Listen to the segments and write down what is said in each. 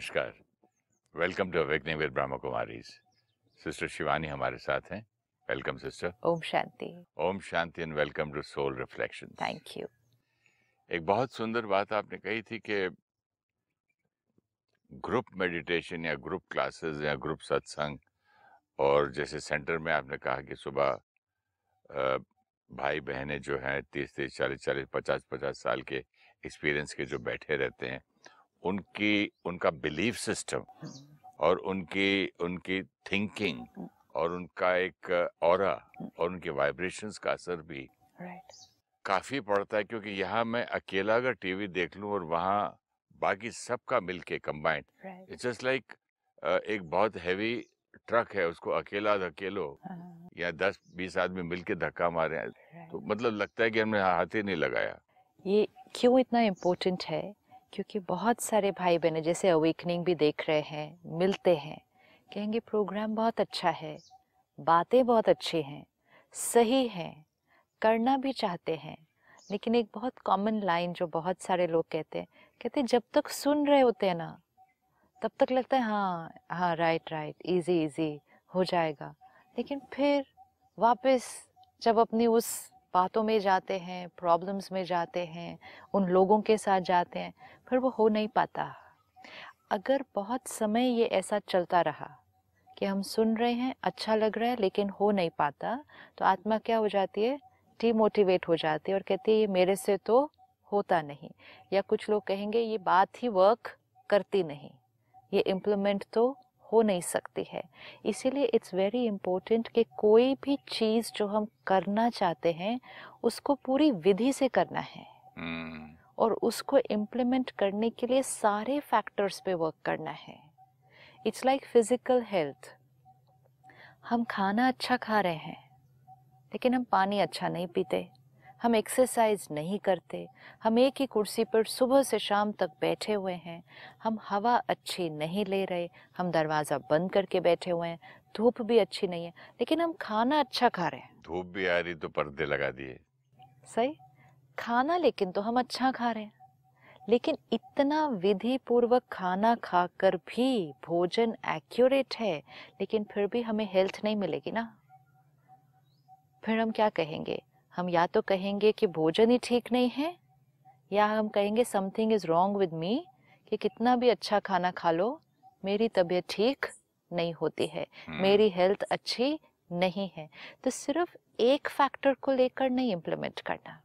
नमस्कार। Welcome to awakening with Brahma Kumaris sister Shivani हमारे साथ हैं। Welcome sister Om Shanti. Om Shanti and welcome to soul reflection thank you एक बहुत सुंदर बात आपने कही थी कि ग्रुप मेडिटेशन या ग्रुप क्लासेस या ग्रुप सत्संग और जैसे सेंटर में आपने कहा कि सुबह भाई बहनें जो हैं तीस तीस चालीस चालीस पचास पचास साल के एक्सपीरियंस के जो बैठे रहते हैं उनकी उनका बिलीफ सिस्टम और उनकी उनकी थिंकिंग और उनका एक ऑरा और उनके वाइब्रेशंस का असर भी काफ़ी पड़ता है क्योंकि यहाँ मैं अकेला अगर टीवी देख लूँ और वहाँ बाकी सबका मिलके कंबाइंड इट्स जस्ट लाइक एक बहुत हैवी ट्रक है उसको अकेला धकेलो या दस बीस आदमी मिलके धक्का मारे हैं तो मतलब लगता है कि हमने हाथ ही नहीं लगाया। ये क्यों इतना इम्पोर्टेंट है? क्योंकि बहुत सारे भाई बहन जैसे अवेकनिंग भी देख रहे हैं, मिलते हैं। कहेंगे, प्रोग्राम बहुत अच्छा है, बातें बहुत अच्छी हैं, सही हैं, करना भी चाहते हैं। लेकिन एक बहुत कॉमन लाइन जो बहुत सारे लोग कहते हैं कहते हैं, जब तक सुन रहे होते हैं ना, तब तक लगता है हाँ हाँ राइट राइट इजी इजी हो जाएगा। लेकिन फिर वापस जब अपनी उस बातों में जाते हैं प्रॉब्लम्स में जाते हैं, उन लोगों के साथ जाते हैं फिर वो हो नहीं पाता। अगर बहुत समय ये ऐसा चलता रहा कि हम सुन रहे हैं अच्छा लग रहा है, लेकिन हो नहीं पाता तो आत्मा क्या हो जाती है? डीमोटिवेट हो जाती है और कहती है, ये मेरे से तो होता नहीं। या कुछ लोग कहेंगे, ये बात ही वर्क करती नहीं। ये इम्प्लीमेंट तो हो नहीं सकती है। इसीलिए इट्स वेरी इम्पोर्टेंट कि कोई भी चीज़ जो हम करना चाहते हैं उसको पूरी विधि से करना है। हम्म, और उसको इम्प्लीमेंट करने के लिए सारे फैक्टर्स पे वर्क करना है। इट्स लाइक फ़िज़िकल हेल्थ हम खाना अच्छा खा रहे हैं लेकिन हम पानी अच्छा नहीं पीते। हम एक्सरसाइज नहीं करते। हम एक ही कुर्सी पर सुबह से शाम तक बैठे हुए हैं। हम हवा अच्छी नहीं ले रहे। हम दरवाज़ा बंद करके बैठे हुए हैं। धूप भी अच्छी नहीं है। लेकिन हम खाना अच्छा खा रहे हैं। धूप भी आ रही तो पर्दे लगा दिए। सही? खाना लेकिन तो हम अच्छा खा रहे हैं। लेकिन इतना विधि पूर्वक खाना खाकर भी भोजन एक्यूरेट है लेकिन फिर भी हमें हेल्थ नहीं मिलेगी ना। फिर हम क्या कहेंगे? हम या तो कहेंगे कि भोजन ही ठीक नहीं है या हम कहेंगे something is wrong with me कि कितना भी अच्छा खाना खा लो मेरी तबीयत ठीक नहीं होती है हम्म, मेरी हेल्थ अच्छी नहीं है। तो सिर्फ़ एक फैक्टर को लेकर नहीं इम्प्लीमेंट करना।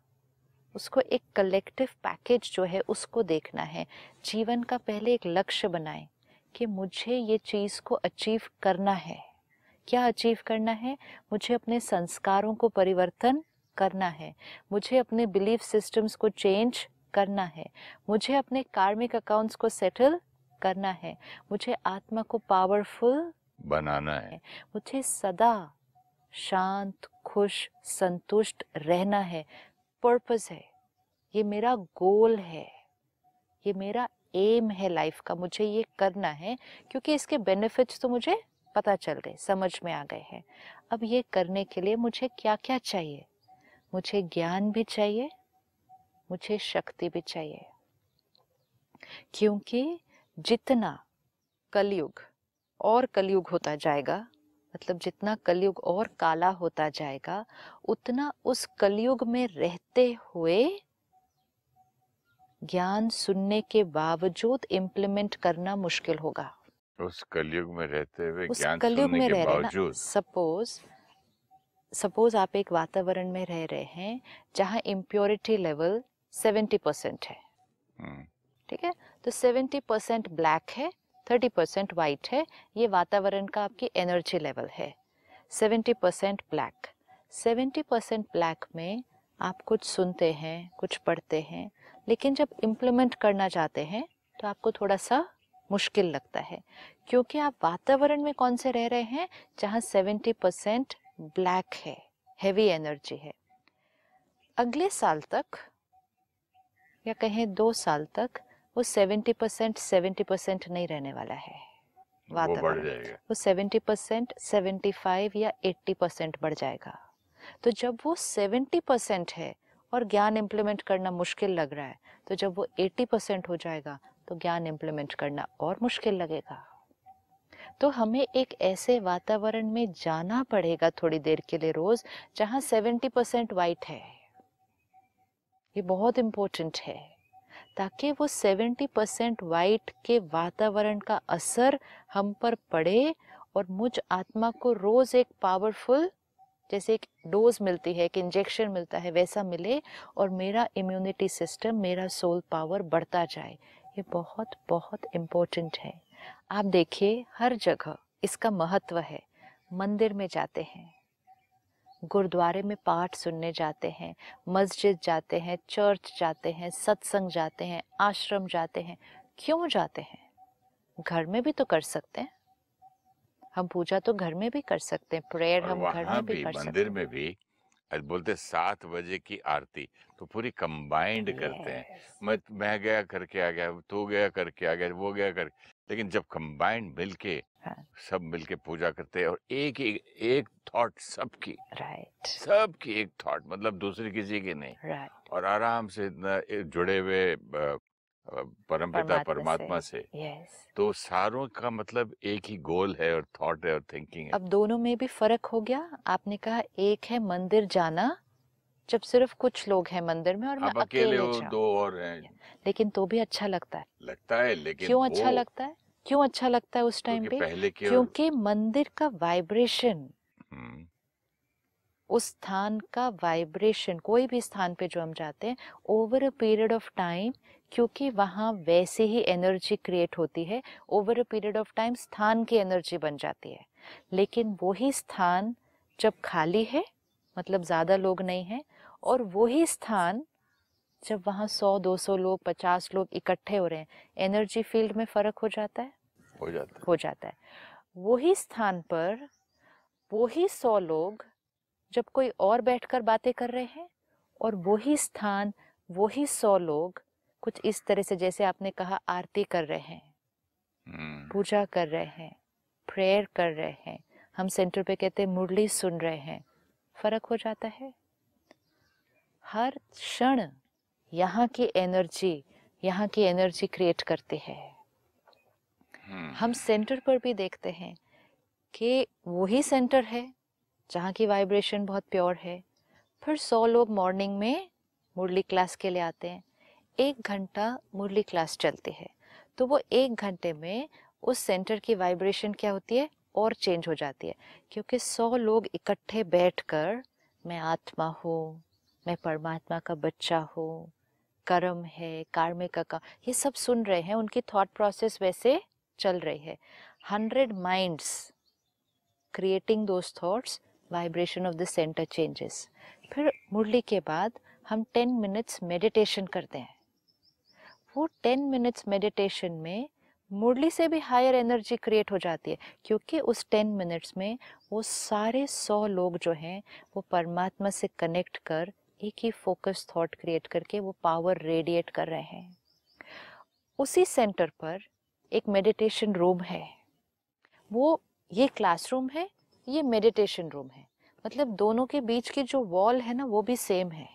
उसको एक कलेक्टिव पैकेज जो है उसको देखना है। जीवन का पहले एक लक्ष्य बनाएँ कि मुझे ये चीज़ को अचीव करना है। क्या अचीव करना है? मुझे अपने संस्कारों को परिवर्तन करना है। मुझे अपने बिलीफ सिस्टम्स को चेंज करना है। मुझे अपने कार्मिक अकाउंट्स को सेटल करना है। मुझे आत्मा को पावरफुल बनाना है। मुझे सदा शांत खुश संतुष्ट रहना है। पर्पस है। ये मेरा गोल है। ये मेरा एम है लाइफ का। मुझे ये करना है क्योंकि इसके बेनिफिट्स तो मुझे पता चल गए समझ में आ गए हैं। अब ये करने के लिए मुझे क्या क्या चाहिए? मुझे ज्ञान भी चाहिए मुझे शक्ति भी चाहिए। क्योंकि जितना कलयुग और कलयुग होता जाएगा मतलब जितना कलयुग और काला होता जाएगा उतना उस कलयुग में रहते हुए ज्ञान सुनने के बावजूद इम्प्लीमेंट करना मुश्किल होगा। उस कलयुग में रहते हुए ज्ञान सुनने के बावजूद। सपोज़ सपोज़ आप एक वातावरण में रह रहे हैं जहाँ इम्प्योरिटी लेवल 70 परसेंट है। हम्म, ठीक है? तो 70 परसेंट ब्लैक है 30 परसेंट वाइट है ये वातावरण का आपकी एनर्जी लेवल है। 70 परसेंट ब्लैक 70 परसेंट ब्लैक में आप कुछ सुनते हैं कुछ पढ़ते हैं लेकिन जब इम्प्लीमेंट करना चाहते हैं तो आपको थोड़ा सा मुश्किल लगता है। क्योंकि आप वातावरण में कौन से रह रहे हैं जहाँ 70 परसेंट ब्लैक है हैवी एनर्जी है। अगले साल तक या कहें दो साल तक वो 70 परसेंट सेवेंटी परसेंट नहीं रहने वाला है वो बढ़ वातावरण जाएगा। वो सेवेंटी परसेंट सेवेंटी फाइव या एट्टी परसेंट बढ़ जाएगा। तो जब वो सेवेंटी परसेंट है और ज्ञान इम्प्लीमेंट करना मुश्किल लग रहा है तो जब वो एट्टी परसेंट हो जाएगा तो ज्ञान इम्प्लीमेंट करना और मुश्किल लगेगा। तो हमें एक ऐसे वातावरण में जाना पड़ेगा थोड़ी देर के लिए रोज, जहाँ 70 परसेंट वाइट है। ये बहुत इम्पोर्टेंट है। ताकि वो 70 परसेंट वाइट के वातावरण का असर हम पर पड़े और मुझ आत्मा को रोज एक पावरफुल जैसे एक डोज मिलती है, एक इंजेक्शन मिलता है, वैसा मिले और मेरा इम्यूनिटी सिस्टम मेरा सोल पावर बढ़ता जाए। ये बहुत बहुत इम्पोर्टेंट है। आप देखिए हर जगह इसका महत्व है। मंदिर में जाते हैं। गुरुद्वारे में पाठ सुनने जाते हैं मस्जिद जाते हैं चर्च जाते हैं सत्संग जाते हैं आश्रम जाते हैं। क्यों जाते हैं? घर में भी तो कर सकते हैं। हम पूजा तो घर में भी कर सकते हैं प्रेयर हम घर में भी, भी कर सकते हैं। मंदिर में भी बोलते सात बजे की आरती तो पूरी कंबाइंड करते हैं। मैं मैं गया करके आ गया तू गया करके आ गया वो गया कर लेकिन जब कंबाइंड मिलके हाँ। सब मिलके पूजा करते हैं और एक एक एक थॉट सबकी। राइट सबकी एक थॉट मतलब दूसरी किसी की नहीं। राइट और आराम से इतना जुड़े हुए अ, परमपिता परमात्मा परमात्मा से। यस तो सारों का मतलब एक ही गोल है और थॉट है और थिंकिंग है। अब दोनों में भी फ़र्क हो गया। आपने कहा एक है मंदिर जाना जब सिर्फ़ कुछ लोग हैं मंदिर में और मैं अकेले हो दो और हैं। लेकिन तो भी अच्छा लगता है। लगता है लेकिन क्यों अच्छा लगता है? क्यों अच्छा लगता है उस टाइम पे? पहले क्योंकि मंदिर का वाइब्रेशन हम्म, उस स्थान का वाइब्रेशन कोई भी स्थान पे जो हम जाते हैं over a period of time क्योंकि वहाँ वैसे ही एनर्जी क्रिएट होती है over a period of time स्थान की एनर्जी बन जाती है। लेकिन वही स्थान जब खाली है मतलब ज़्यादा लोग नहीं हैं और वही स्थान जब वहाँ सौ दो सौ लोग पचास लोग इकट्ठे हो रहे हैं एनर्जी फ़ील्ड में फ़र्क हो जाता है? हो जाता है। हो जाता है। वही स्थान पर वही सौ लोग जब कोई और बैठकर बातें कर रहे हैं और वही स्थान वही सौ लोग कुछ इस तरह से जैसे आपने कहा आरती कर रहे हैं हम्म, पूजा कर रहे हैं प्रेयर कर रहे हैं हम सेंटर पे कहते हैं मुरली सुन रहे हैं फ़र्क हो जाता है? हर क्षण यहाँ की एनर्जी यहाँ की एनर्जी क्रिएट करती है। हम्म, हम सेंटर पर भी देखते हैं कि वही सेंटर है जहाँ की वाइब्रेशन बहुत प्योर है। फिर सौ लोग मॉर्निंग में मुरली क्लास के लिए आते हैं। एक घंटा मुरली क्लास चलती है। तो वो एक घंटे में उस सेंटर की वाइब्रेशन क्या होती है? और चेंज हो जाती है। क्योंकि सौ लोग इकट्ठे बैठकर मैं आत्मा हूँ मैं परमात्मा का बच्चा हूँ, कर्म है, कार्मिक का, ये सब सुन रहे हैं, उनकी थॉट प्रोसेस वैसे चल रही है। Hundred minds creating those thoughts vibration of the center changes फिर मुरली के बाद हम टेन मिनट्स मेडिटेशन करते हैं। वो टेन मिनट्स मेडिटेशन में मुरली से भी हायर एनर्जी क्रिएट हो जाती है, क्योंकि उस टेन मिनट्स में वो सारे सौ लोग जो हैं, वो परमात्मा से कनेक्ट कर एक ही फोकस थॉट क्रिएट करके वो पावर रेडिएट कर रहे हैं। उसी सेंटर पर एक मेडिटेशन रूम है। वो ये क्लासरूम है, ये मेडिटेशन रूम है। मतलब दोनों के बीच की जो वॉल है ना, वो भी सेम है।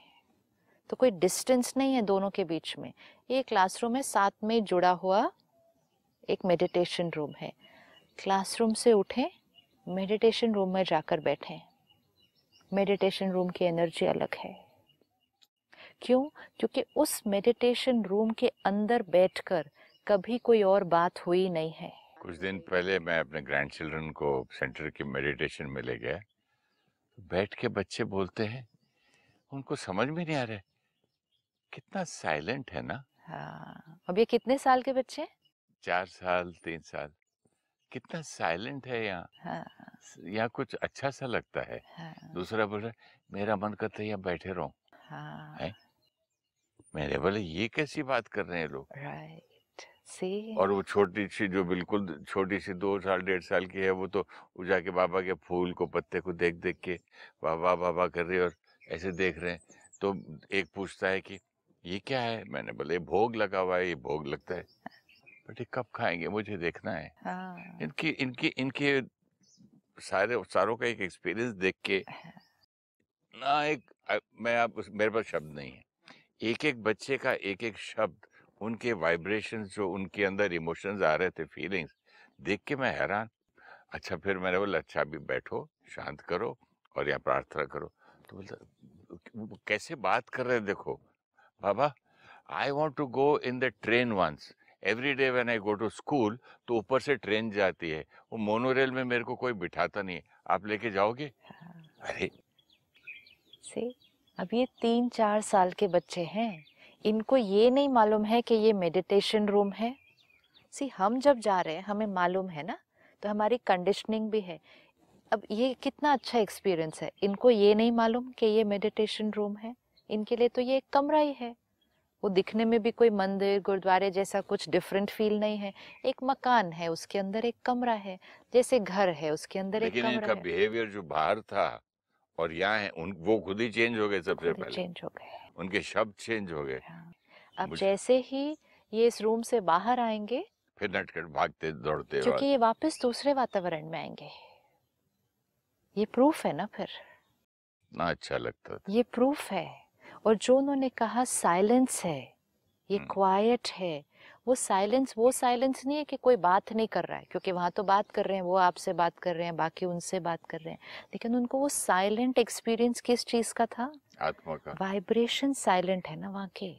तो कोई डिस्टेंस नहीं है दोनों के बीच में। ये क्लासरूम है, साथ में जुड़ा हुआ एक मेडिटेशन रूम है। क्लासरूम से उठें मेडिटेशन रूम में जाकर बैठें। मेडिटेशन रूम की एनर्जी अलग है। क्यों? क्योंकि उस मेडिटेशन रूम के अंदर बैठकर कभी कोई और बात हुई नहीं है। कुछ दिन पहले मैं अपने ग्रैंड चिल्ड्रन को सेंटर की मेडिटेशन में ले गया। बैठ के बच्चे बोलते हैं उनको समझ में नहीं आ रहा है। कितना साइलेंट है ना? हाँ। अब ये कितने साल के बच्चे चार साल तीन साल। कितना साइलेंट है यहाँ। हाँ। यहाँ कुछ अच्छा सा लगता है। हाँ। दूसरा बोल रहा मेरा मन करता है यहाँ बैठे रहो। है? मैंने बोले ये कैसी बात कर रहे हैं लोग। राइट सी और वो छोटी सी जो बिल्कुल छोटी सी दो साल डेढ़ साल की है वो तो वो जाके बाबा के फूल को पत्ते को देख देख के बाबा बाबा कर रही है और ऐसे देख रहे हैं। तो एक पूछता है कि ये क्या है? मैंने बोले भोग लगा हुआ है ये भोग लगता है। बेटे कब खाएँगे? मुझे देखना है। हाँ। इनकी इनकी इनके सारे सारों का एक एक्सपीरियंस देख के ना एक मैं आप मेरे पास शब्द नहीं है। एक एक बच्चे का एक एक शब्द उनके वाइब्रेशंस जो उनके अंदर इमोशंस आ रहे थे फीलिंग्स देख के मैं हैरान। अच्छा फिर मैंने बोला अच्छा अभी बैठो शांत करो और यहाँ प्रार्थना करो। तो बोलता कैसे बात कर रहे देखो बाबा I want to go in the train once every day when I go to school तो ऊपर से ट्रेन जाती है। वो मोनोरेल में मेरे को कोई बिठाता नहीं है। आप लेके जाओगे? हाँ। अरे! से अब ये तीन चार साल के बच्चे हैं। इनको ये नहीं मालूम है कि ये मेडिटेशन रूम है। सी हम जब जा रहे हैं हमें मालूम है ना? तो हमारी कंडीशनिंग भी है। अब ये कितना अच्छा एक्सपीरियंस है। इनको ये नहीं मालूम कि ये मेडिटेशन रूम है। इनके लिए तो ये एक कमरा ही है। वो दिखने में भी कोई मंदिर गुरुद्वारे जैसा कुछ डिफरेंट फील नहीं है। एक मकान है उसके अंदर एक कमरा है। जैसे घर है उसके अंदर एक कमरा इनका है। बिहेवियर जो बाहर था और यहाँ है उन वो खुद ही चेंज हो गए सबसे पहले। चेंज हो गए उनके शब्द चेंज हो गए। हाँ। अब जैसे ही ये इस रूम से बाहर आएँगे फिर नटखट भागते दौड़ते क्योंकि ये वापस दूसरे वातावरण में आएँगे। ये प्रूफ है ना फिर? इतना अच्छा लगता था। ये प्रूफ है। और जो उन्होंने कहा साइलेंस है। ये हम्म। क्वाइट है। वो साइलेंस वो साइलेंस नहीं है कि कोई बात नहीं कर रहा है क्योंकि वहाँ तो बात कर रहे हैं वो आपसे बात कर रहे हैं बाकी उनसे बात कर रहे हैं। लेकिन उनको वो साइलेंट एक्सपीरियंस किस चीज़ का था? आत्मा का। वाइब्रेशन साइलेंट है ना वहाँ के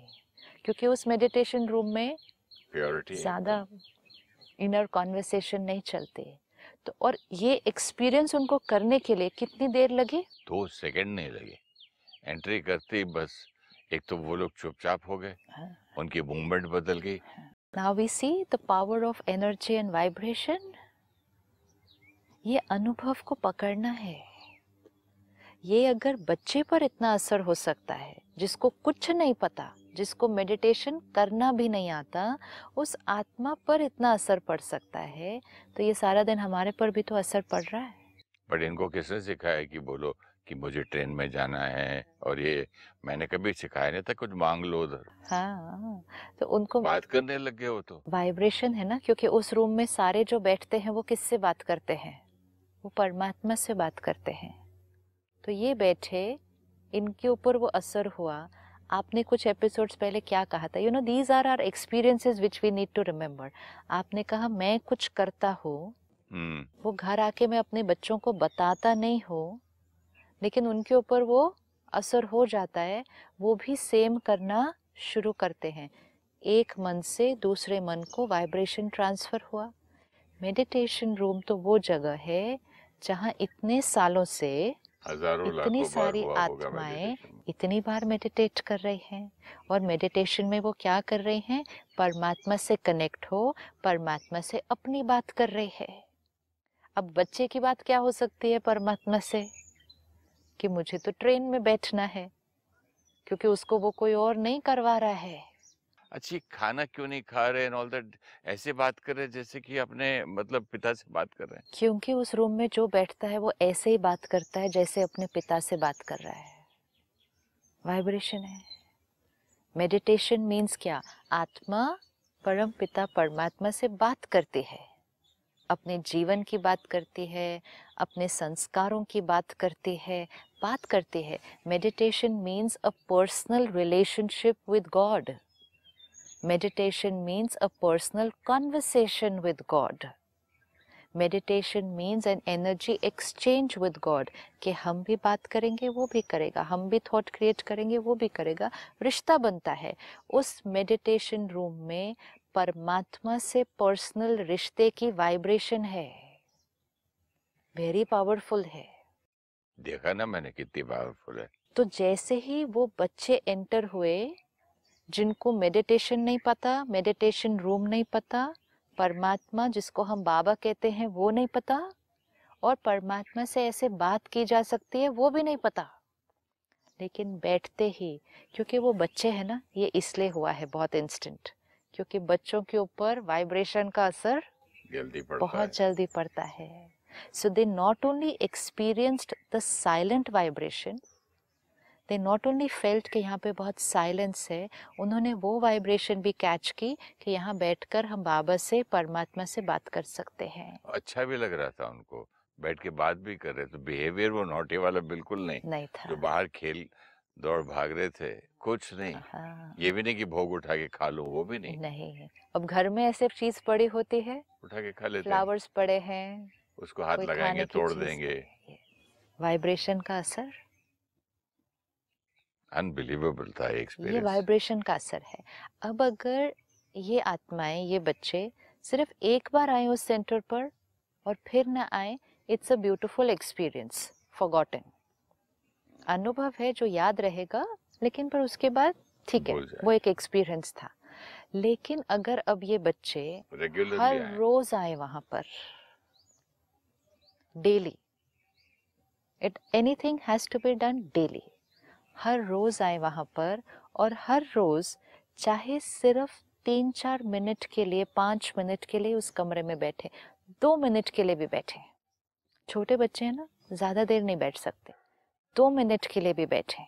क्योंकि उस मेडिटेशन रूम में प्योरिटी ज़्यादा इनर कॉन्वर्सेशन नहीं चलते। तो और ये एक्सपीरियंस उनको करने के लिए कितनी देर लगी? दो सेकंड नहीं लगे। एंट्री करते ही बस एक तो वो लोग चुपचाप हो गए हाँ। उनकी मूवमेंट बदल गई। Now we see the power of energy and vibration ये अनुभव को पकड़ना है। ये अगर बच्चे पर इतना असर हो सकता है जिसको कुछ नहीं पता जिसको मेडिटेशन करना भी नहीं आता उस आत्मा पर इतना असर पड़ सकता है तो ये सारा दिन हमारे पर भी तो असर पड़ रहा है। बट इनको किसने सिखाया कि बोलो कि मुझे ट्रेन में जाना है और ये मैंने कभी सिखाया नहीं था कुछ मांग लो उधर। हाँ तो उनको बात करने लग गए वो तो। वाइब्रेशन है ना क्योंकि उस रूम में सारे जो बैठते हैं वो किससे बात करते हैं? वो परमात्मा से बात करते हैं। तो ये बैठे इनके ऊपर वो असर हुआ। आपने कुछ एपिसोड्स पहले क्या कहा था? You know these are are experiences which we need to remember आपने कहा मैं कुछ करता हूँ हम्म। वो घर आके मैं अपने बच्चों को बताता नहीं हूँ लेकिन उनके ऊपर वो असर हो जाता है वो भी सेम करना शुरू करते हैं। एक मन से दूसरे मन को वाइब्रेशन ट्रांसफ़र हुआ। मेडिटेशन रूम तो वो जगह है जहाँ इतने सालों से इतनी सारी आत्माएँ इतनी बार मेडिटेट कर रहे हैं और मेडिटेशन में वो क्या कर रहे हैं? परमात्मा से कनेक्ट हो परमात्मा से अपनी बात कर रहे हैं। अब बच्चे की बात क्या हो सकती है परमात्मा से? कि मुझे तो ट्रेन में बैठना है क्योंकि उसको वो कोई और नहीं करवा रहा है। अच्छी खाना क्यों नहीं खा रहे एंड ऑल दैट ऐसे बात कर रहे जैसे कि अपने मतलब पिता से बात कर रहे हैं। क्योंकि उस रूम में जो बैठता है वो ऐसे ही बात करता है जैसे अपने पिता से बात कर रहा है। वाइब्रेशन है। मेडिटेशन मीन्स क्या? आत्मा परम पिता परमात्मा से बात करती है। अपने जीवन की बात करती है, अपने संस्कारों की बात करती है, बात करती है। Meditation means a personal relationship with God meditation means a personal conversation with God meditation means an energy exchange with God कि हम भी बात करेंगे, वो भी करेगा। हम भी थॉट क्रिएट करेंगे, वो भी करेगा। रिश्ता बनता है। उस मेडिटेशन रूम में परमात्मा से पर्सनल रिश्ते की वाइब्रेशन है। वेरी पावरफुल है। देखा ना मैंने कितनी पावरफुल है। तो जैसे ही वो बच्चे एंटर हुए जिनको मेडिटेशन नहीं पता मेडिटेशन रूम नहीं पता परमात्मा जिसको हम बाबा कहते हैं वो नहीं पता और परमात्मा से ऐसे बात की जा सकती है वो भी नहीं पता। लेकिन बैठते ही क्योंकि वो बच्चे हैं ना ये इसलिए हुआ है बहुत इंस्टेंट क्योंकि बच्चों के ऊपर वाइब्रेशन का असर जल्दी पड़ता है। जल्दी पड़ता है। So they not only experienced the silent vibration they not only felt कि यहाँ पे बहुत साइलेंस है उन्होंने वो वाइब्रेशन भी कैच की कि यहाँ बैठकर हम बाबा से परमात्मा से बात कर सकते हैं। अच्छा भी लग रहा था उनको। बैठ के बात भी कर रहे तो बिहेवियर वो नोटे वाला बिल्कुल नहीं। नहीं था। जो बाहर खेल दौड़ भाग रहे थे कुछ नहीं। हाँ। ये भी नहीं कि भोग उठा के खा लो वो भी नहीं। नहीं अब घर में ऐसे चीज़ पड़ी होती है उठा के खा लेते फ्लावर्स पड़े हैं उसको हाथ लगाएँगे तोड़ देंगे। वाइब्रेशन का असर? अनबिलीवेबल था ये वाइब्रेशन का असर है। अब अगर ये आत्माएँ ये बच्चे सिर्फ़ एक बार आए उस सेंटर पर और फिर ना आए it's a beautiful experience forgotten. अनुभव है जो याद रहेगा लेकिन पर उसके बाद ठीक है वो एक एक्सपीरियंस था। लेकिन अगर अब ये बच्चे हर रोज आए वहाँ पर daily it anything has to be done daily हर रोज आए वहाँ पर और हर रोज चाहे सिर्फ़ तीन चार मिनट के लिए पाँच मिनट के लिए उस कमरे में बैठे दो मिनट के लिए भी बैठे। छोटे बच्चे हैं ना ज़्यादा देर नहीं बैठ सकते। दो मिनट के लिए भी बैठे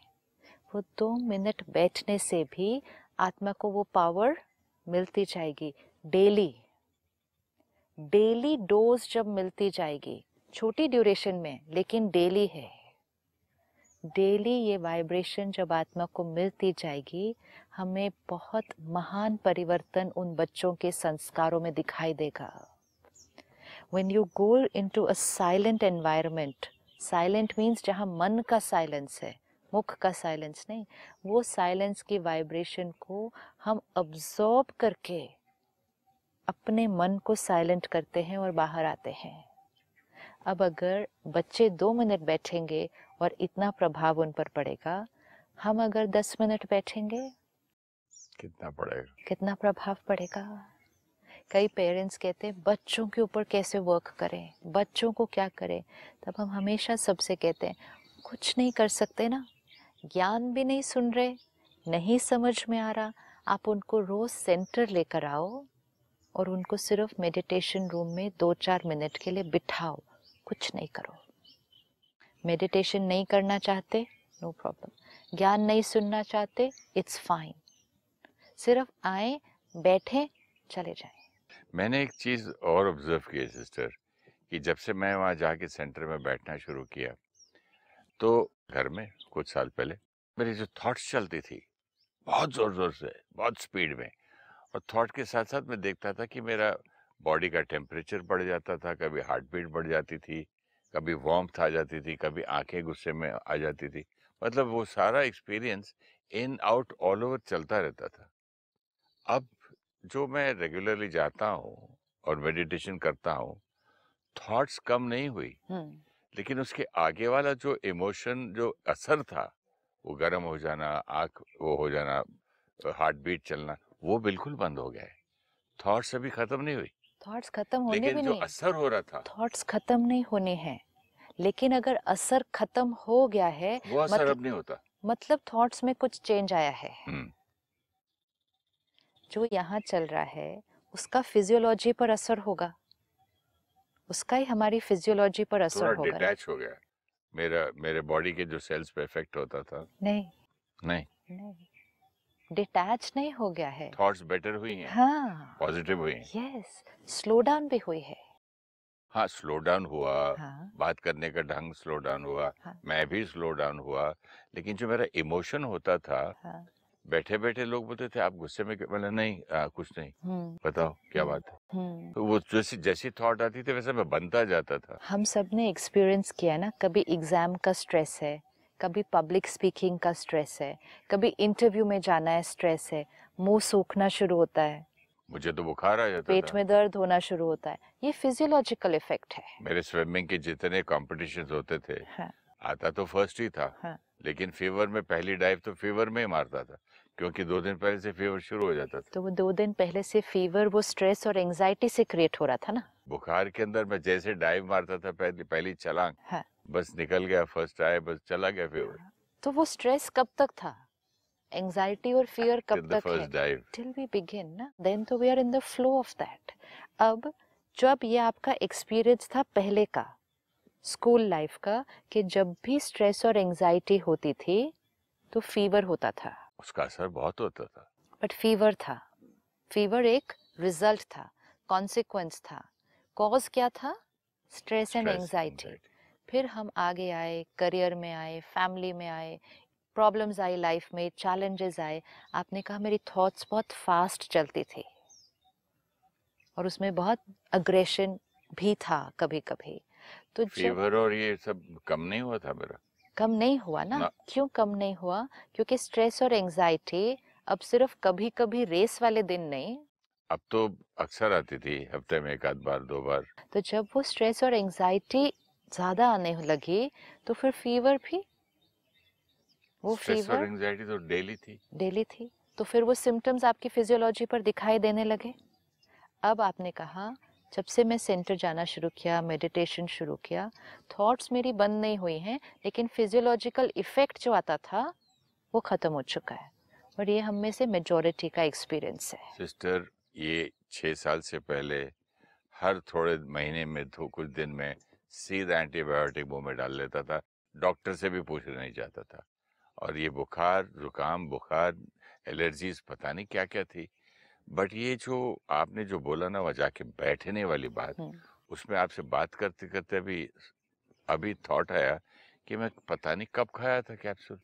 वो दो मिनट बैठने से भी आत्मा को वो पावर मिलती जाएगी डेली डेली डोज जब मिलती जाएगी, छोटी ड्यूरेशन में, लेकिन डेली है। डेली ये वाइब्रेशन जब आत्मा को मिलती जाएगी, हमें बहुत महान परिवर्तन उन बच्चों के संस्कारों में दिखाई देगा। When you go into a silent environment silent means जहाँ मन का साइलेंस है मुख का साइलेंस नहीं वो साइलेंस की वाइब्रेशन को हम अब्जॉर्ब करके अपने मन को साइलेंट करते हैं और बाहर आते हैं। अब अगर बच्चे दो मिनट बैठेंगे और इतना प्रभाव उन पर पड़ेगा हम अगर दस मिनट बैठेंगे कितना पड़ेगा? कितना प्रभाव पड़ेगा? कई पेरेंट्स कहते हैं, बच्चों के ऊपर कैसे वर्क करें? बच्चों को क्या करें? तब हम हमेशा सबसे कहते हैं, कुछ नहीं कर सकते ना। ज्ञान भी नहीं सुन रहे, नहीं समझ में आ रहा। आप उनको रोज सेंटर लेकर आओ और उनको सिर्फ़ मेडिटेशन रूम में दो चार मिनट के लिए बिठाओ। कुछ नहीं करो। मेडिटेशन नहीं करना चाहते नो प्रॉब्लम ज्ञान नहीं सुनना चाहते इट्स फाइन सिर्फ़ आए, बैठें, चले जाएँ। मैंने एक चीज़ और ऑब्ज़र्व की सिस्टर, कि जब से मैं वहाँ जाके सेंटर में बैठना शुरू किया तो घर में कुछ साल पहले मेरी जो थॉट्स चलती थी, बहुत ज़ोर ज़ोर से, बहुत स्पीड में, और थॉट के साथ साथ मैं देखता था कि मेरा बॉडी का टेम्परेचर बढ़ जाता था, कभी हार्ट बीट बढ़ जाती थी, कभी वार्मथ आ जाती थी, कभी आँखें गुस्से में आ जाती थी। मतलब वो सारा experience in, out, all over चलता रहता था। अब जो मैं रेगुलरली जाता हूँ और मेडिटेशन करता हूँ थॉट्स कम नहीं हुई। हम्म लेकिन उसके आगे वाला जो इमोशन जो असर था वो गर्म हो जाना आँख वो हो जाना हार्ट बीट चलना वो बिल्कुल बंद हो गया है। थॉट्स अभी खत्म नहीं हुई। थॉट्स खत्म होने लेकिन भी जो नहीं। असर हो रहा था। थॉट्स खत्म नहीं होने हैं। लेकिन अगर असर खत्म हो गया है वो असर मतलब- अब नहीं होता। मतलब थॉट्स में कुछ चेंज आया है। जो यहाँ चल रहा है उसका फिजियोलॉजी पर असर होगा। उसका ही हमारी फिजियोलॉजी पर असर होगा डिटैच हो गया। मेरा मेरे बॉडी के जो सेल्स पे इफ़ेक्ट होता था। नहीं। नहीं। नहीं। डिटैच नहीं हो गया है। थॉट्स बेटर हुई हैं? हाँ। पॉजिटिव हुई हैं? यस स्लो डाउन भी हुई है। हाँ स्लो डाउन हुआ। हाँ। बात करने का ढंग स्लो डाउन हुआ। हाँ। मैं भी स्लो डाउन हुआ। लेकिन जो मेरा इमोशन होता था हाँ। बैठे बैठे लोग बोलते थे आप गुस्से में क्यों?" मैंने नहीं आ, कुछ नहीं। हम्म। बताओ क्या हम्म। बात है? हम्म। तो वो जैसी जैसी थॉट आती थी वैसे मैं बनता जाता था। हम सबने एक्सपीरियंस किया ना कभी एग्ज़ाम का स्ट्रेस है कभी पब्लिक स्पीकिंग का स्ट्रेस है कभी इंटरव्यू में जाना है स्ट्रेस है मुँह सूखना शुरू होता है। मुझे तो बुखार आ जाता पेट में दर्द होना शुरू होता है। ये फिजियोलॉजिकल इफ़ेक्ट है। मेरे स्विमिंग के जितने कॉम्पिटिशन होते थे हाँ। आता तो फ़र्स्ट ही था। हाँ। लेकिन फीवर में पहली डाइव तो फीवर में ही मारता था क्योंकि दो दिन पहले से फीवर शुरू हो जाता था। तो वो दो दिन पहले से फीवर वो स्ट्रेस और एंजाइटी से क्रिएट हो रहा था ना? बुखार के अंदर मैं जैसे डाइव मारता था पहली पहली छलांग हाँ। बस निकल गया फ़र्स्ट आए बस चला गया फीवर तो वो स्ट्रेस कब तक था? एंजाइटी और फियर कब तक है? till we begin ना then तो we are in the flow of that अब जब ये आपका एक्सपीरियंस था पहले का स्कूल लाइफ का कि जब भी स्ट्रेस और एंजाइटी होती थी तो फीवर होता था। उसका असर बहुत होता था। बट फीवर था। फीवर एक रिज़ल्ट था कॉन्सिक्वेंस था। कॉज क्या था? स्ट्रेस एंड एंजाइटी फिर हम आगे आए करियर में आए फैमिली में आए प्रॉब्लम्स आई लाइफ में चैलेंजेस आए। आपने कहा मेरी थॉट्स बहुत फास्ट चलती थी। और उसमें बहुत अग्रेशन भी था कभी कभी तो फीवर और ये सब कम नहीं हुआ था मेरा? कम नहीं हुआ ना? ना। क्यों कम नहीं हुआ? क्योंकि स्ट्रेस और एंजाइटी अब सिर्फ़ कभी कभी रेस वाले दिन नहीं। अब तो अक्सर आती थी हफ़्ते में एक आध बार दो बार। तो जब वो स्ट्रेस और एंजाइटी ज़्यादा आने लगी तो फिर फीवर भी? वो स्ट्रेस और फीवर? एंजाइटी तो डेली थी। डेली थी। तो फिर वो सिम्टम्स आपकी फिजियोलॉजी पर दिखाई देने लगे? अब आपने कहा जब से मैं सेंटर जाना शुरू किया मेडिटेशन शुरू किया थॉट्स मेरी बंद नहीं हुई हैं, लेकिन फिजियोलॉजिकल इफ़ेक्ट जो आता था, वो ख़त्म हो चुका है। और ये हम में से मेजोरिटी का एक्सपीरियंस है। सिस्टर ये छः साल से पहले हर थोड़े महीने में तो कुछ दिन में सीधा एंटीबायोटिक मुँह में डाल लेता था डॉक्टर से भी पूछना नहीं जाता था। और ये बुखार, जुकाम, बुखार एलर्जीज पता नहीं क्या क्या थी। बट ये जो आपने जो बोला ना वह जाके बैठने वाली बात। उसमें आपसे बात करते करते अभी अभी थॉट आया कि मैं पता नहीं कब खाया था कैप्सूल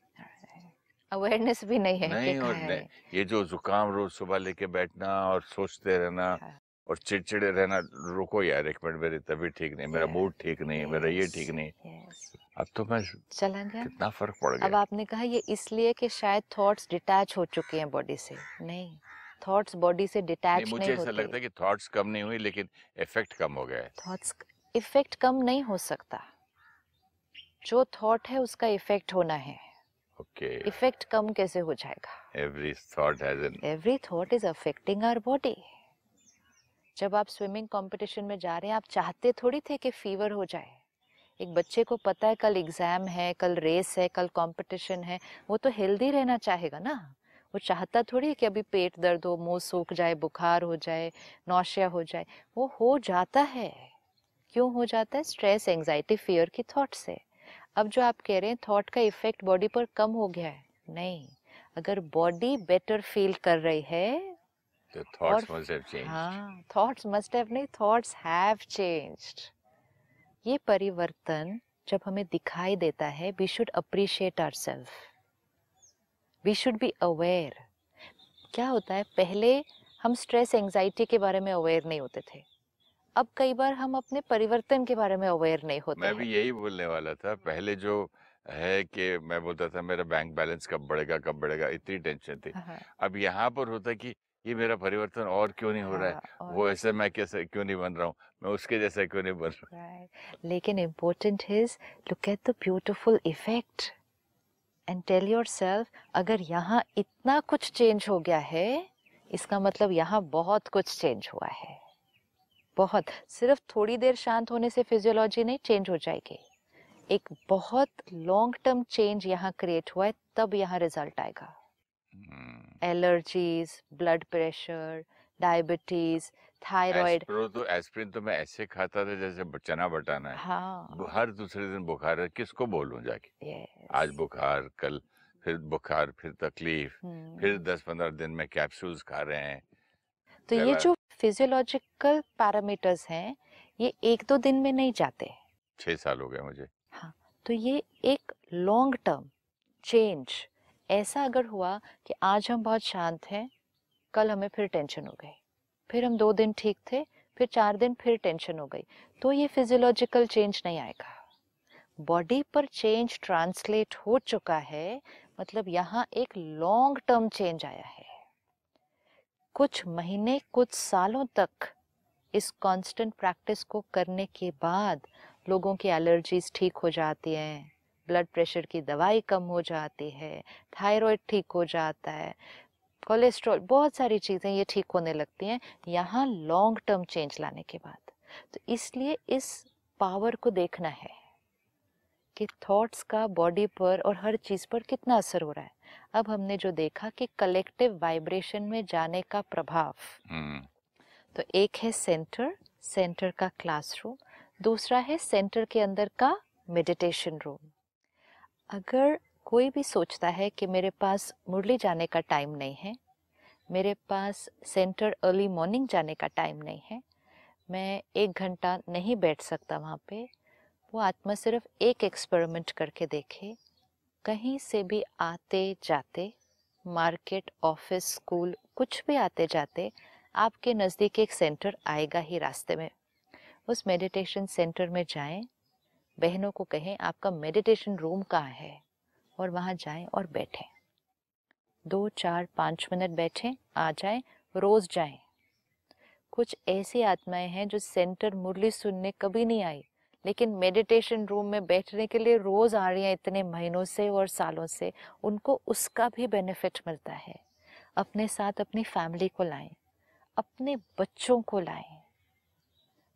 अवेयरनेस भी नहीं है नहीं और नहीं, ये जो जुकाम रोज सुबह लेके बैठना और सोचते रहना हाँ। और चिड़चिड़े रहना रुको यार एक मिनट मेरी तबीयत ठीक नहीं मेरा मूड ठीक नहीं मेरा ये ठीक नहीं। अब तो मैं चला गया। कितना फ़र्क पड़ गया। अब आपने कहा ये इसलिए कि शायद थॉट्स डिटैच हो चुके हैं बॉडी से। नहीं। थॉट्स बॉडी से नहीं डिटैच मुझे नहीं ऐसा लगता है कि थॉट्स कम नहीं हुई लेकिन इफ़ेक्ट कम हो गया है। थॉट्स इफ़ेक्ट कम नहीं हो सकता। जो थॉट है उसका इफ़ेक्ट होना है। ओके। okay. इफ़ेक्ट कम कैसे हो जाएगा? Every thought has an every thought is affecting our body जब आप स्विमिंग कंपटीशन में जा रहे हैं आप चाहते थोड़ी थे कि फीवर हो जाए। एक बच्चे को पता है कल एग्ज़ाम है कल रेस है कल कंपटीशन है वो तो हेल्दी रहना चाहेगा ना। वो चाहता थोड़ी है कि अभी पेट दर्द हो मुँह सूख जाए बुखार हो जाए नौशिया हो जाए वो हो जाता है। क्यों हो जाता है? स्ट्रेस एंजाइटी फियर की थॉट से। अब जो आप कह रहे हैं थॉट का इफ़ेक्ट बॉडी पर कम हो गया है। नहीं अगर बॉडी बेटर फील कर रही है थॉट्स और- मस्ट हैव चेंज्ड हाँ थॉट्स मस्ट हैव नहीं थॉट्स हैव चेंज्ड ये परिवर्तन जब हमें दिखाई देता है we should appreciate our self we should be aware क्या होता है पहले हम स्ट्रेस एंजाइटी के बारे में अवेयर नहीं होते थे। अब कई बार हम अपने परिवर्तन के बारे में अवेयर नहीं होते मैं भी यही बोलने वाला था पहले जो है कि मैं बोलता था मेरा बैंक बैलेंस कब बढ़ेगा कब बढ़ेगा इतनी टेंशन थी। हाँ, अब यहाँ पर होता है कि ये मेरा परिवर्तन और क्यों नहीं हो रहा है? हाँ, वो ऐसे मैं कैसे क्यों नहीं बन रहा हूँ? मैं उसके जैसा क्यों नहीं बन रहा Right. लेकिन important is look at the beautiful effect and tell yourself अगर यहाँ इतना कुछ चेंज हो गया है इसका मतलब यहाँ बहुत कुछ चेंज हुआ है। बहुत। सिर्फ़ थोड़ी देर शांत होने से फिजियोलॉजी नहीं चेंज हो जाएगी। एक बहुत लॉन्ग टर्म चेंज यहाँ क्रिएट हुआ है तब यहाँ रिज़ल्ट आएगा। Allergies blood pressure diabetes thyroid Aspro तो एस्प्रिन तो मैं ऐसे खाता था जैसे चना बटाना है। हाँ। हर दूसरे दिन बुखार है किसको बोलूँ जाके? आज बुखार कल फिर बुखार फिर तकलीफ़ हम्म। फिर दस पंद्रह दिन में कैप्सूल्स खा रहे हैं। तो ये जो फिजियोलॉजिकल पैरामीटर्स हैं ये एक दो दिन में नहीं जाते। छह साल हो गए मुझे। तो ये एक लॉन्ग टर्म चेंज ऐसा अगर हुआ कि आज हम बहुत शांत हैं कल हमें फिर टेंशन हो गई फिर हम दो दिन ठीक थे, फिर चार दिन फिर टेंशन हो गई। तो ये फिजियोलॉजिकल चेंज नहीं आएगा। बॉडी पर चेंज ट्रांसलेट हो चुका है मतलब यहाँ एक लॉन्ग टर्म चेंज आया है। कुछ महीने, कुछ सालों तक इस कांस्टेंट प्रैक्टिस को करने के बाद लोगों की एलर्जीज ठीक हो जाती हैं ब्लड प्रेशर की दवाई कम हो जाती है थायराइड ठीक हो जाता है। कोलेस्ट्रॉल बहुत सारी चीज़ें ये ठीक होने लगती हैं यहाँ लॉन्ग टर्म चेंज लाने के बाद। तो इसलिए इस पावर को देखना है कि थॉट्स का बॉडी पर और हर चीज़ पर कितना असर हो रहा है। अब हमने जो देखा कि कलेक्टिव वाइब्रेशन में जाने का प्रभाव। हम्म। तो एक है सेंटर सेंटर का क्लासरूम दूसरा है सेंटर के अंदर का मेडिटेशन रूम अगर कोई भी सोचता है कि मेरे पास मुरली जाने का टाइम नहीं है, मेरे पास सेंटर अर्ली मॉर्निंग जाने का टाइम नहीं है, मैं एक घंटा नहीं बैठ सकता वहाँ पे, वो आत्मा सिर्फ़ एक एक्सपेरिमेंट करके देखे, कहीं से भी आते जाते मार्केट ऑफ़िस स्कूल कुछ भी आते जाते, आपके नज़दीक एक सेंटर आएगा ही रास्ते में। उस मेडिटेशन सेंटर में जाएँ, बहनों को कहें, आपका मेडिटेशन रूम कहाँ है? और वहाँ जाएँ और बैठें। दो, चार, पाँच मिनट बैठें, आ जाएँ, रोज़ जाएँ। कुछ ऐसी आत्माएँ हैं जो सेंटर मुरली सुनने कभी नहीं आई, लेकिन मेडिटेशन रूम में बैठने के लिए रोज़ आ रही हैं इतने महीनों से और सालों से, उनको उसका भी बेनिफिट मिलता है। अपने साथ अपनी फैमिली को लाएँ, अपने बच्चों को लाएँ।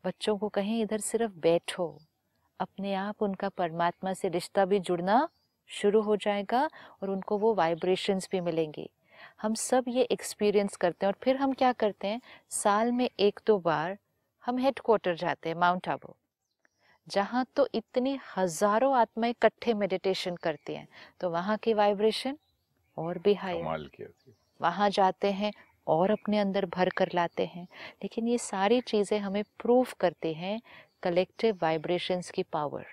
बच्चों को कहें, इधर सिर्फ़ बैठो, अपने आप उनका परमात्मा से रिश्ता भी जुड़ना शुरू हो जाएगा और उनको वो वाइब्रेशंस भी मिलेंगी। हम सब ये एक्सपीरियंस करते हैं और फिर हम क्या करते हैं? साल में एक दो बार हम हेड क्वार्टर जाते हैं माउंट आबू जहाँ तो इतनी हज़ारों आत्माएँ इकट्ठे मेडिटेशन करती हैं। तो वहाँ की वाइब्रेशन और भी हाई है। वहाँ जाते हैं और अपने अंदर भर कर लाते हैं। लेकिन ये सारी चीज़ें हमें प्रूव करती हैं कलेक्टिव वाइब्रेशंस की पावर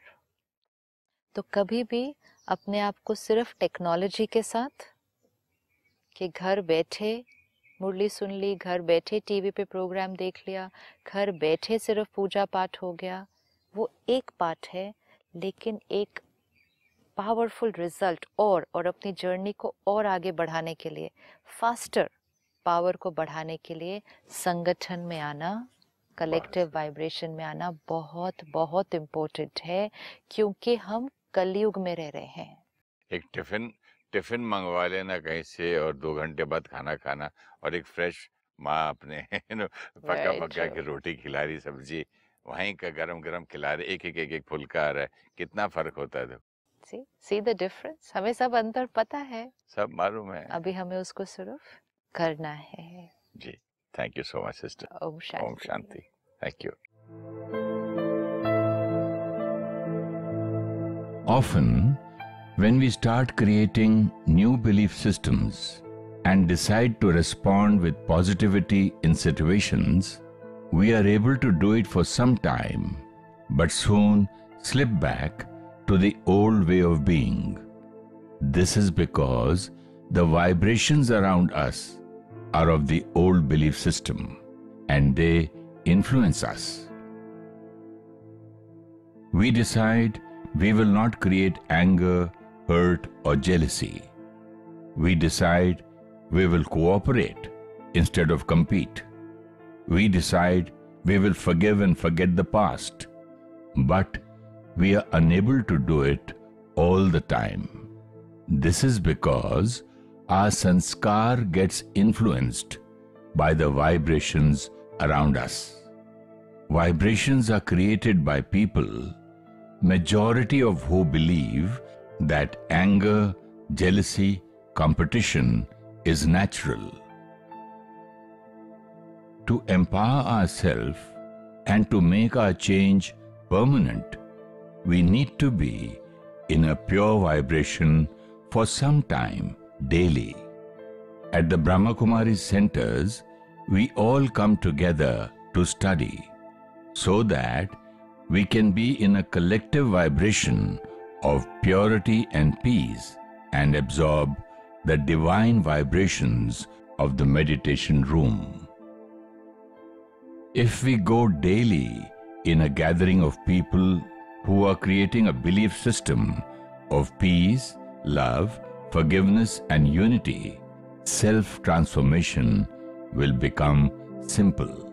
तो कभी भी अपने आप को सिर्फ़ टेक्नोलॉजी के साथ? कि घर बैठे मुरली सुन ली घर बैठे टीवी पे प्रोग्राम देख लिया घर बैठे सिर्फ़ पूजा पाठ हो गया वो एक पार्ट है लेकिन एक पावरफुल रिज़ल्ट और और अपनी जर्नी को और आगे बढ़ाने के लिए फास्टर पावर को बढ़ाने के लिए संगठन में आना कलेक्टिव वाइब्रेशन में आना बहुत बहुत इम्पोर्टेंट है क्योंकि हम कलयुग में रह रहे हैं। एक टिफ़िन टिफ़िन मंगवा लेना कहीं से और दो घंटे बाद खाना खाना और एक फ्रेश माँ अपने you know, पका पका के रोटी खिला रही सब्ज़ी वहीं का गरम गरम खिला रहे एक एक एक एक फुल्का आ रहा है। कितना फ़र्क होता है देखो। सी सी द डिफरेंस हमें सब अंतर पता है। सब मालूम है। अभी हमें उसको सिर्फ़ करना है। जी thank you so much sister Om Shanti. Thank you Often, when we start creating new belief systems and decide to respond with positivity in situations, we are able to do it for some time, but soon slip back to the old way of being. This is because the vibrations around us are of the old belief system and they influence us. We decide we will not create anger, hurt, or jealousy. We decide we will cooperate instead of compete. We decide we will forgive and forget the past. But we are unable to do it all the time. This is because our sanskar gets influenced by the vibrations around us. Vibrations are created by people majority of who believe that anger, jealousy, competition is natural. To empower ourselves and to make our change permanent, we need to be in a pure vibration for some time daily. At the Brahmakumari centers, we all come together to study so that we can be in a collective vibration of purity and peace and absorb the divine vibrations of the meditation room. If we go daily in a gathering of people who are creating a belief system of peace, love, forgiveness, and unity, self transformation will become simple.